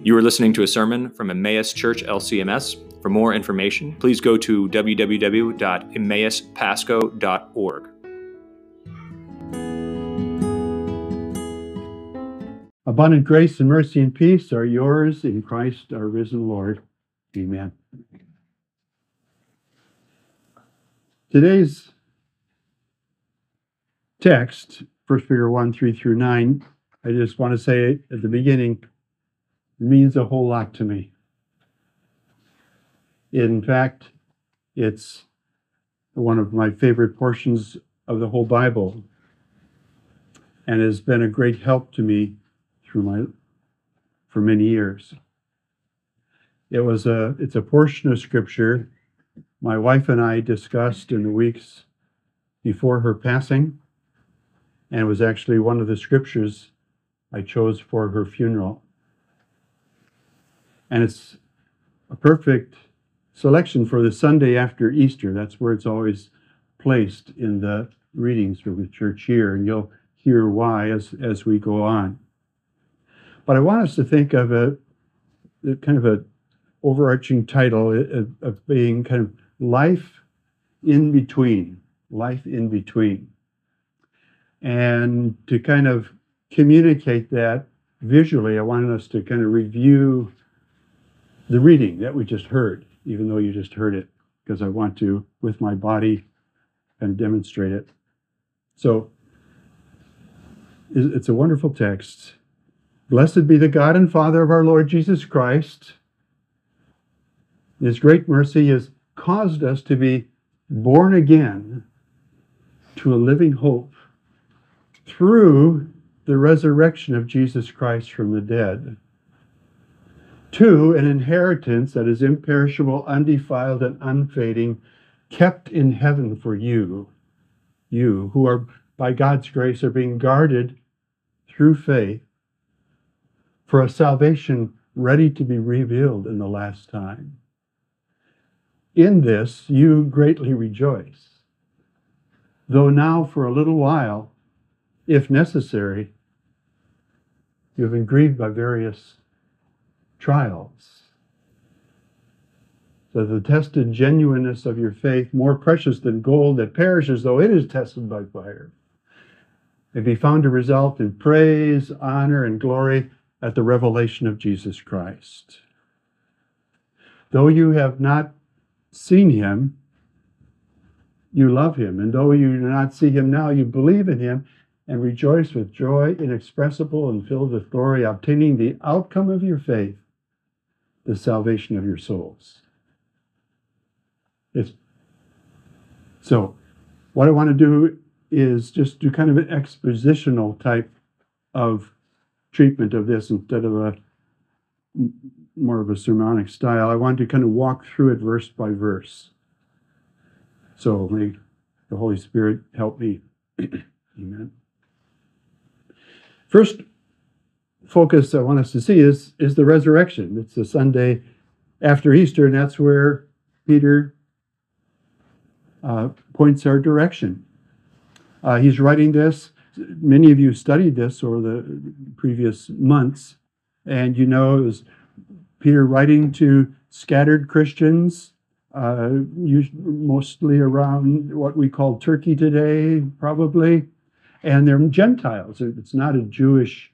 You are listening to a sermon from Emmaus Church LCMS. For more information, please go to www.emmauspasco.org. Abundant grace and mercy and peace are yours in Christ our risen Lord. Amen. Today's text, 1 Peter 1 3 through 9, I just want to say at the beginning, means a whole lot to me. In fact, it's one of my favorite portions of the whole Bible and has been a great help to me through my for many years. It was a it's a portion of scripture my wife and I discussed in the weeks before her passing, and it was actually one of the scriptures I chose for her funeral. And it's a perfect selection for the Sunday after Easter. That's where it's always placed in the readings for the church here, and you'll hear why as, as we go on. But I want us to think of a, a kind of a overarching title uh, of, of being kind of life in between, life in between. And to kind of communicate that visually, I wanted us to kind of review the reading that we just heard, even though you just heard it, because I want to, with my body, and demonstrate it. So it's a wonderful text. Blessed be the God and Father of our Lord Jesus Christ. His great mercy has caused us to be born again to a living hope through the resurrection of Jesus Christ from the dead Two, an inheritance that is imperishable, undefiled, and unfading, kept in heaven for you, you who are by God's grace are being guarded through faith for a salvation ready to be revealed in the last time. In this you greatly rejoice, though now for a little while, if necessary, you have been grieved by various trials. So the tested genuineness of your faith, more precious than gold that perishes, though it is tested by fire, may be found to result in praise, honor, and glory at the revelation of Jesus Christ. Though you have not seen him, you love him. And though you do not see him now, you believe in him and rejoice with joy inexpressible and filled with glory, obtaining the outcome of your faith the salvation of your souls. It's, so, what I want to do is just do kind of an expositional type of treatment of this instead of a more of a sermonic style. I want to kind of walk through it verse by verse. So may the Holy Spirit help me. Amen. First, focus I want us to see is, is the resurrection. It's the Sunday after Easter, and that's where Peter uh, points our direction. Uh, he's writing this. Many of you studied this over the previous months, and you know it was Peter writing to scattered Christians, uh, mostly around what we call Turkey today, probably, and they're Gentiles. It's not a Jewish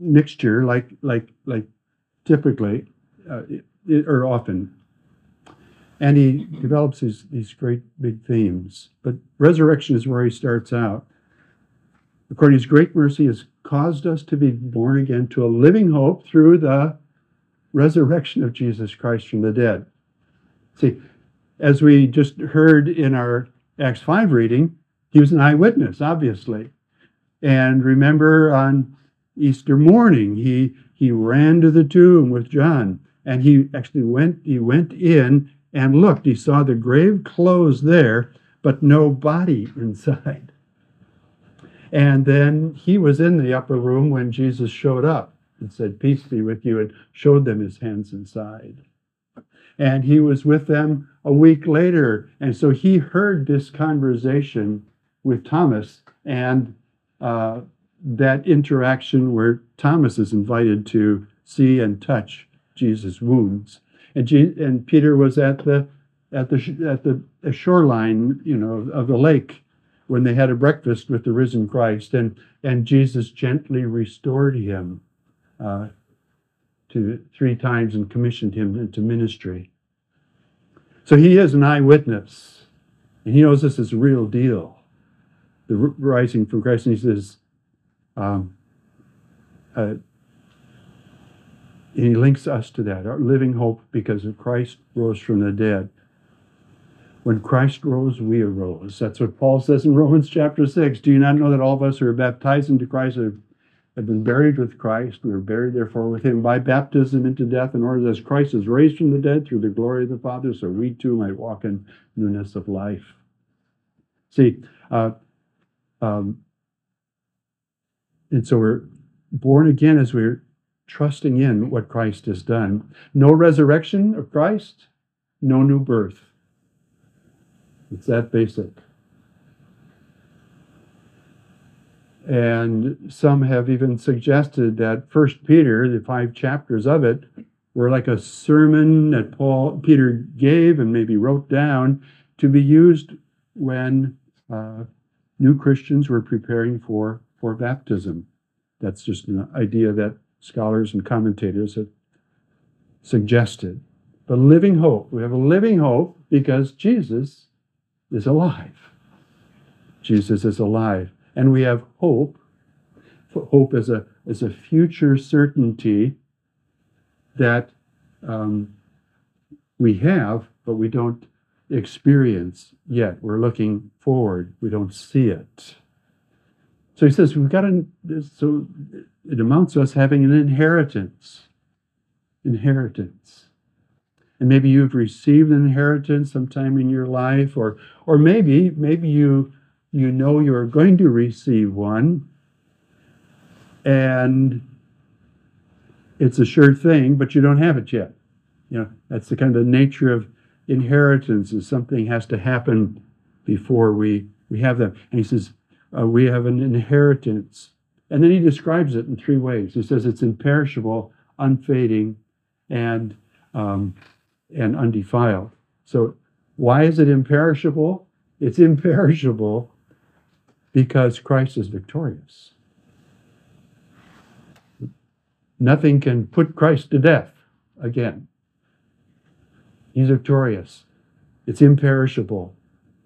mixture like like like typically uh, it, or often. And he develops these these great big themes. But resurrection is where he starts out. According to his great mercy has caused us to be born again to a living hope through the resurrection of jesus christ from the dead. See as we just heard in our acts 5 reading he was an eyewitness obviously. And remember on Easter morning, he he ran to the tomb with John, and he actually went he went in and looked. He saw the grave closed there, but no body inside. And then he was in the upper room when Jesus showed up and said, Peace be with you, and showed them his hands inside. And he was with them a week later. And so he heard this conversation with Thomas and uh, that interaction where Thomas is invited to see and touch Jesus' wounds. And, Je- and Peter was at the at the sh- at the shoreline, you know, of, the lake when they had a breakfast with the risen Christ, and and Jesus gently restored him uh, to three times and commissioned him into ministry. So he is an eyewitness, and he knows this is a real deal. The rising from Christ, and he says, um, uh, he links us to that, our living hope because of Christ rose from the dead. When Christ rose, we arose. That's what Paul says in Romans chapter 6. Do you not know that all of us who are baptized into Christ have, have been buried with Christ? We are buried, therefore, with him by baptism into death, in order that as Christ is raised from the dead through the glory of the Father, so we too might walk in newness of life. See, uh, um, and so we're born again as we're trusting in what Christ has done. No resurrection of Christ, no new birth. It's that basic. And some have even suggested that First Peter, the five chapters of it, were like a sermon that Paul Peter gave and maybe wrote down to be used when uh, new Christians were preparing for for baptism. That's just an idea that scholars and commentators have suggested. But living hope, we have a living hope because Jesus is alive. Jesus is alive. And we have hope. Hope is a, is a future certainty that um, we have, but we don't experience yet. We're looking forward, we don't see it. So he says, we've got to, so it amounts to us having an inheritance. Inheritance. And maybe you've received an inheritance sometime in your life, or or maybe, maybe you you know you're going to receive one, and it's a sure thing, but you don't have it yet. You know, that's the kind of nature of inheritance is something has to happen before we we have them. And he says, uh, we have an inheritance. And then he describes it in three ways. He says it's imperishable, unfading, and um, and undefiled. So, why is it imperishable? It's imperishable because Christ is victorious. Nothing can put Christ to death again. He's victorious. It's imperishable.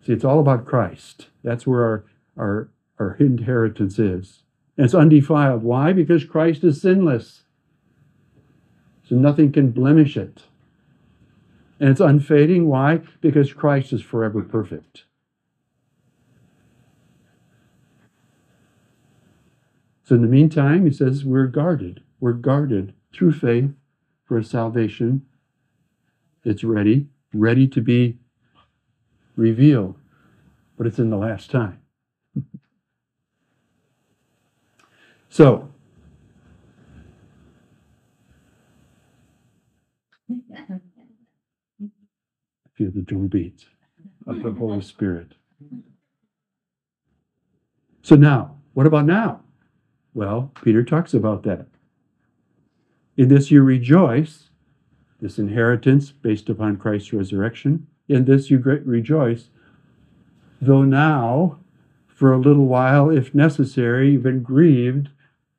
See, it's all about Christ. That's where our, our, our inheritance is. And it's undefiled. Why? Because Christ is sinless. So nothing can blemish it. And it's unfading. Why? Because Christ is forever perfect. So in the meantime, he says we're guarded. We're guarded through faith for salvation. It's ready, ready to be revealed, but it's in the last time. So, feel the drum beats of the Holy Spirit. So now, what about now? Well, Peter talks about that. In this you rejoice, this inheritance based upon Christ's resurrection. In this you rejoice, though now, for a little while, if necessary, you've been grieved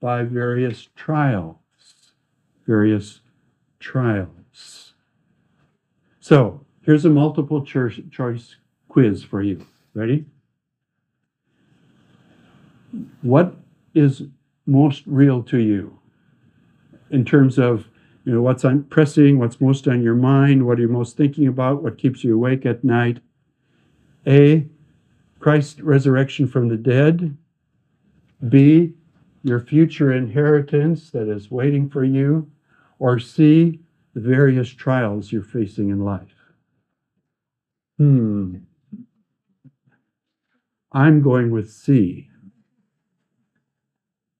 by various trials. Various trials. So, Here's a multiple choice quiz for you. Ready? What is most real to you in terms of you know what's on pressing, what's most on your mind, what are you most thinking about, what keeps you awake at night? A, Christ's resurrection from the dead. B, your future inheritance that is waiting for you. Or C, the various trials you're facing in life. Hmm. I'm going with C.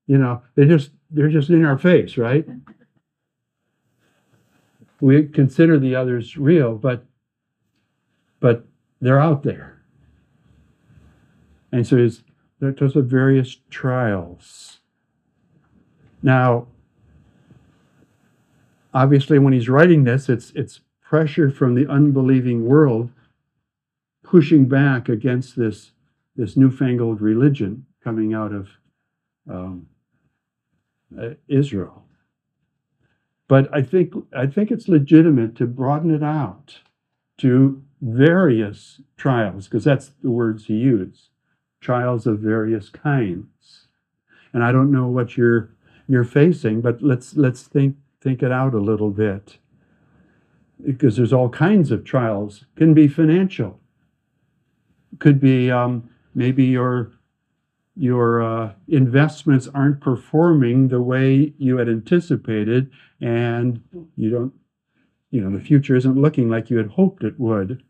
You know, they just they're just in our face, right? We consider the others real, but but they're out there. And so there's those are various trials. Now, obviously, when he's writing this, it's it's pressure from the unbelieving world pushing back against this this newfangled religion coming out of um, uh, Israel. But I think I think it's legitimate to broaden it out to various trials, because that's the words he used, trials of various kinds. And I don't know what you're you're facing, but let's let's think think it out a little bit. Because there's all kinds of trials. Can be financial. Could be um, maybe your your uh, investments aren't performing the way you had anticipated, and you don't, you know, the future isn't looking like you had hoped it would.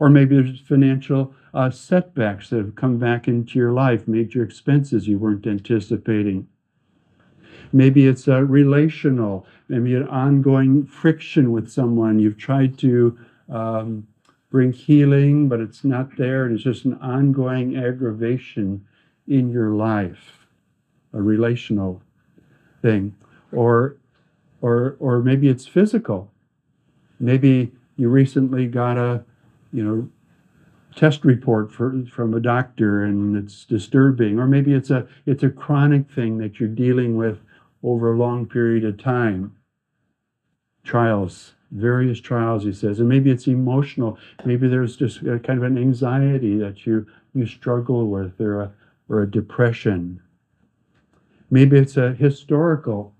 Or maybe there's financial uh, setbacks that have come back into your life, major expenses you weren't anticipating. Maybe it's a relational, maybe an ongoing friction with someone. You've tried to um, bring healing, but it's not there. And it's just an ongoing aggravation in your life, a relational thing. Or, or, or maybe it's physical. Maybe you recently got a, you know, test report for, from a doctor and it's disturbing or maybe it's a it's a chronic thing that you're dealing with over a long period of time. Trials, various trials, he says, and maybe it's emotional. Maybe there's just a kind of an anxiety that you you struggle with, or a or a depression. Maybe it's a historical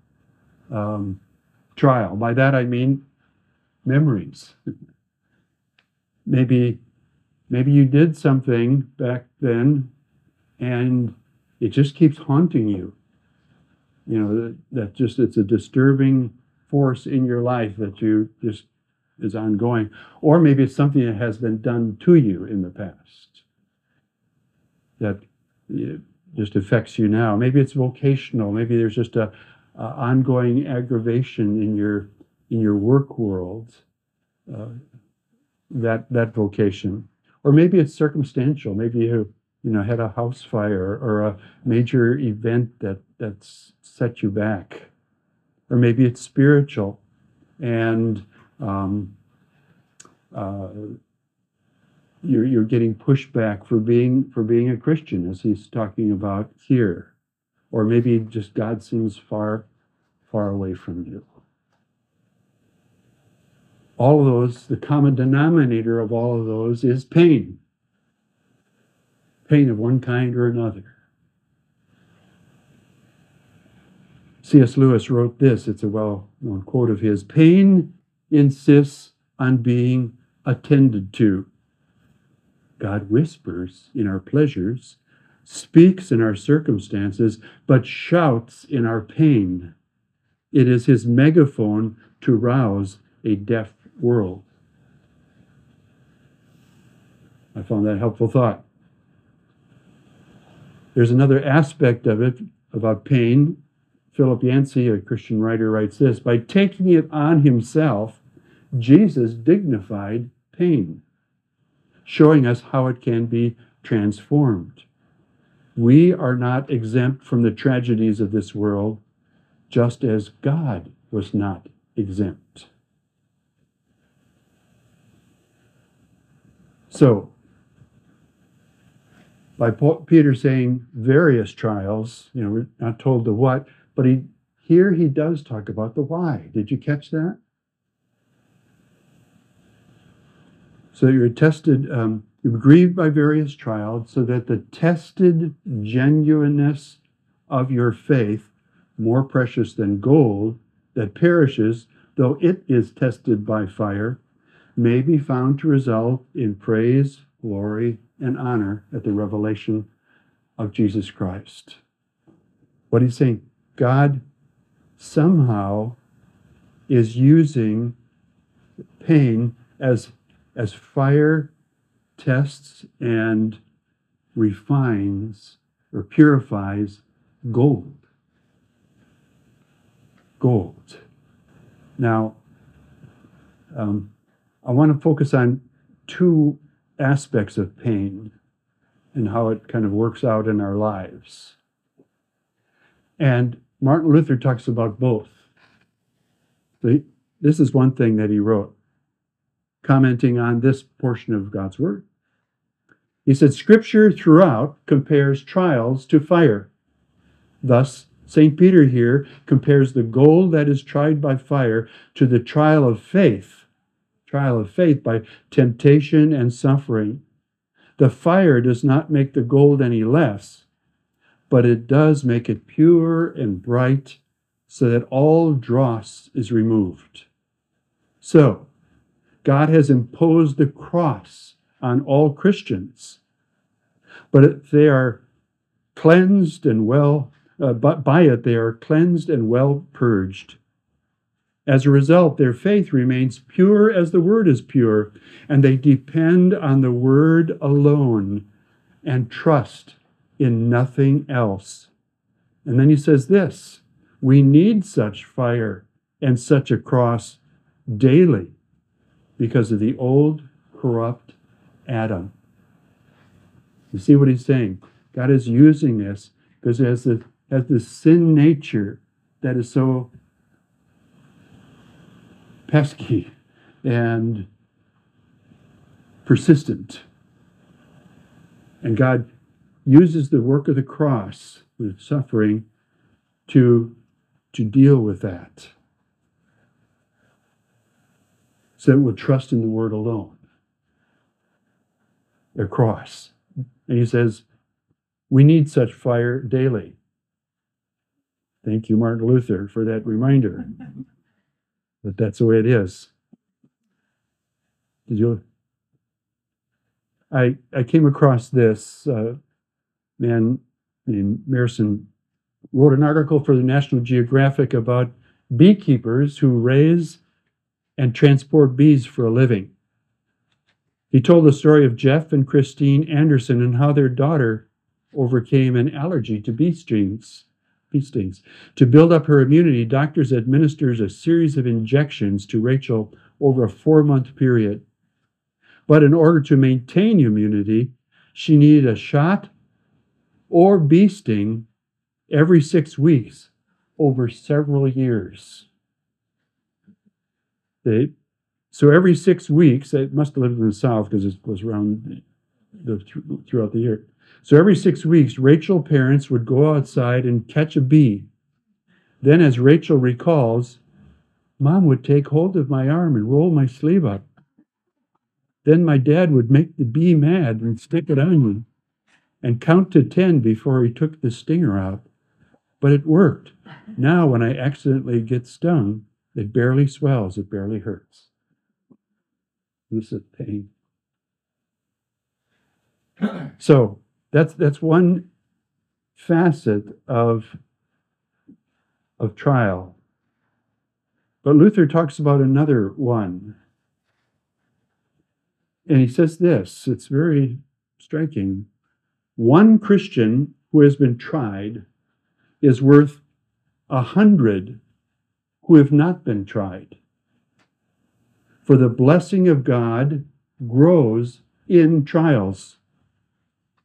um, trial. By that I mean memories. maybe maybe you did something back then, and it just keeps haunting you you know that, just it's a disturbing force in your life that you just is ongoing. Or maybe it's something that has been done to you in the past that just affects you now. Maybe it's vocational. Maybe there's just a, a ongoing aggravation in your in your work world uh, that that vocation. Or maybe it's circumstantial. Maybe you you know had a house fire or a major event that that's set you back. Or maybe it's spiritual and um, uh, you're, you're getting pushback for being for being a christian as he's talking about here. Or maybe just god seems far far away from you. All of those the common denominator of all of those is pain pain of one kind or another. C.S. Lewis wrote this, it's a well known quote of his Pain insists on being attended to. God whispers in our pleasures, speaks in our circumstances, but shouts in our pain. It is his megaphone to rouse a deaf world. I found that helpful thought. There's another aspect of it about pain. Philip Yancey, a Christian writer, writes this By taking it on himself, Jesus dignified pain, showing us how it can be transformed. We are not exempt from the tragedies of this world, just as God was not exempt. So, by Peter saying various trials, you know, we're not told the what, but he here he does talk about the why. Did you catch that? So you're tested, um, you're grieved by various trials, so that the tested genuineness of your faith, more precious than gold that perishes, though it is tested by fire, may be found to result in praise, glory, and honor at the revelation of Jesus Christ. What he's saying, God somehow is using pain as, as fire tests and refines or purifies gold. Gold. Now, um, I want to focus on two aspects of pain and how it kind of works out in our lives. And Martin Luther talks about both. This is one thing that he wrote, commenting on this portion of God's Word. He said, Scripture throughout compares trials to fire. Thus, St. Peter here compares the gold that is tried by fire to the trial of faith, trial of faith by temptation and suffering. The fire does not make the gold any less, but it does make it pure and bright so that all dross is removed. So, God has imposed the cross on all Christians, but if they are cleansed and well, uh, but by it they are cleansed and well purged. As a result, their faith remains pure as the word is pure, and they depend on the word alone and trust in nothing else. And then he says this we need such fire and such a cross daily because of the old, corrupt Adam. You see what he's saying? God is using this because it has the, has the sin nature that is so pesky and persistent. And God uses the work of the cross with suffering to, to deal with that. So that we'll trust in the word alone. The cross. And he says, we need such fire daily. Thank you, Martin Luther, for that reminder that that's the way it is. Did you? I I came across this uh, man named Marison wrote an article for the National Geographic about beekeepers who raise and transport bees for a living. He told the story of Jeff and Christine Anderson and how their daughter overcame an allergy to bee stings. Stings. To build up her immunity, doctors administered a series of injections to Rachel over a four month period. But in order to maintain immunity, she needed a shot or bee sting every six weeks over several years. They, so every six weeks, it must have lived in the South because it was around the, throughout the year. So every six weeks, Rachel parents would go outside and catch a bee. Then, as Rachel recalls, Mom would take hold of my arm and roll my sleeve up. Then my dad would make the bee mad and stick it on me and count to 10 before he took the stinger out. But it worked. Now, when I accidentally get stung, it barely swells, it barely hurts. This is pain. So, that's that's one facet of of trial. But Luther talks about another one. And he says this, it's very striking. One Christian who has been tried is worth a hundred who have not been tried. For the blessing of God grows in trials.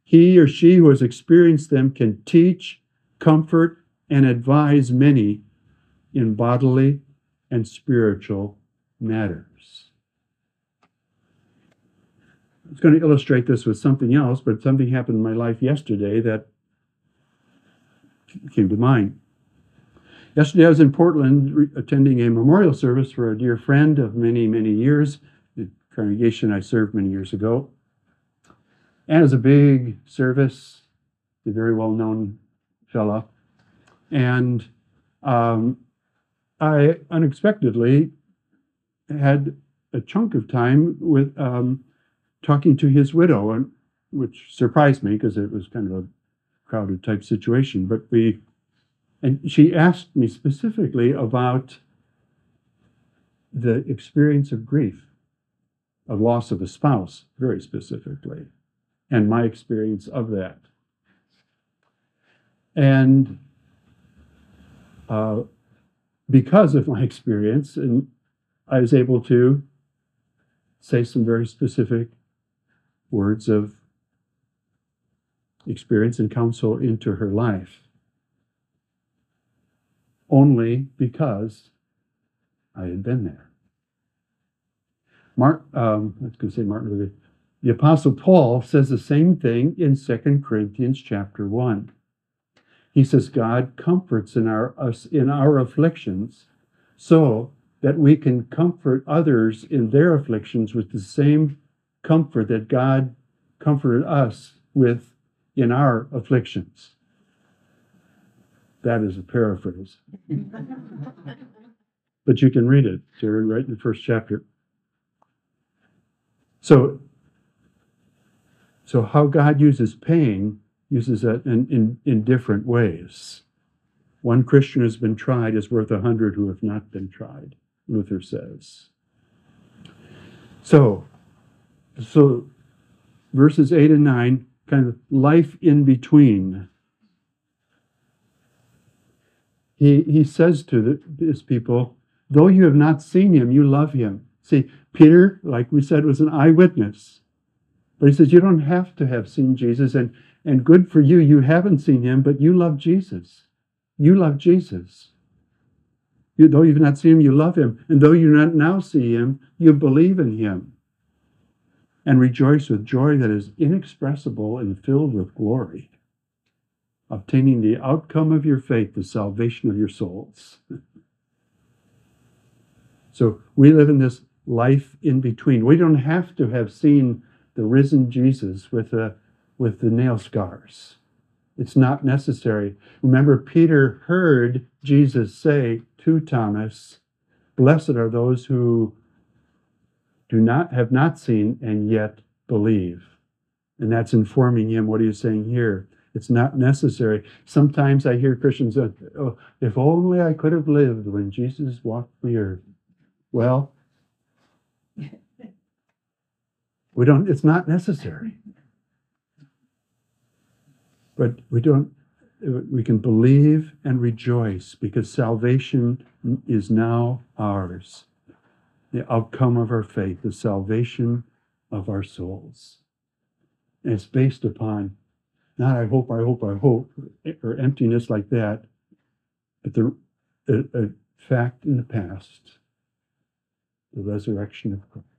He or she who has experienced them can teach, comfort, and advise many in bodily and spiritual matters. I was going to illustrate this with something else, but something happened in my life yesterday that came to mind. Yesterday, I was in Portland re- attending a memorial service for a dear friend of many, many years, the congregation I served many years ago. And was a big service, a very well known fella. And um, I unexpectedly had a chunk of time with um, talking to his widow, and which surprised me because it was kind of a crowded type situation. But we, and she asked me specifically about the experience of grief, of loss of a spouse, very specifically, and my experience of that. And uh, because of my experience, and I was able to say some very specific words of experience and counsel into her life only because I had been there. Mark, um, I was going to say Martin Luther. The Apostle Paul says the same thing in 2 Corinthians chapter 1. He says, God comforts in our, us in our afflictions so that we can comfort others in their afflictions with the same comfort that God comforted us with in our afflictions. That is a paraphrase. but you can read it. It's right in the first chapter. So, so how God uses pain uses it in, in, in different ways. One Christian who's been tried is worth a hundred who have not been tried, Luther says. So, so verses 8 and 9, kind of life in between. He, he says to the, his people, though you have not seen him, you love him. See, Peter, like we said, was an eyewitness. But he says, you don't have to have seen Jesus. And, and good for you, you haven't seen him, but you love Jesus. You love Jesus. You, though you've not seen him, you love him. And though you not now see him, you believe in him and rejoice with joy that is inexpressible and filled with glory, obtaining the outcome of your faith, the salvation of your souls. so we live in this life in between. We don't have to have seen the risen Jesus with the, with the nail scars. It's not necessary. Remember, Peter heard Jesus say to Thomas, Blessed are those who do not have not seen and yet believe. And that's informing him what he's saying here. It's not necessary. Sometimes I hear Christians oh, if only I could have lived when Jesus walked the earth. Well, we don't, it's not necessary. But we don't, we can believe and rejoice because salvation is now ours the outcome of our faith, the salvation of our souls. And it's based upon not I hope, I hope, I hope, or emptiness like that, but the a, a fact in the past, the resurrection of Christ.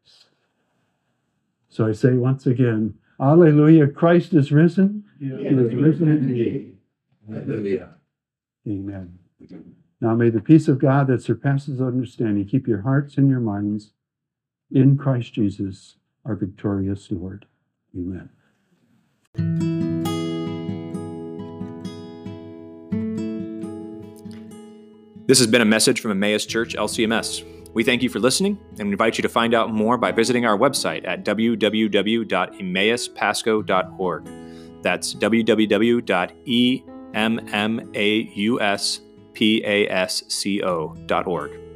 So I say once again, Alleluia, Christ is risen. He is risen indeed. Hallelujah. Amen. Now may the peace of God that surpasses understanding keep your hearts and your minds in Christ Jesus, our victorious Lord. Amen. This has been a message from Emmaus Church LCMS. We thank you for listening and invite you to find out more by visiting our website at www.emmauspasco.org. That's www.emmauspasco.org pasco.org.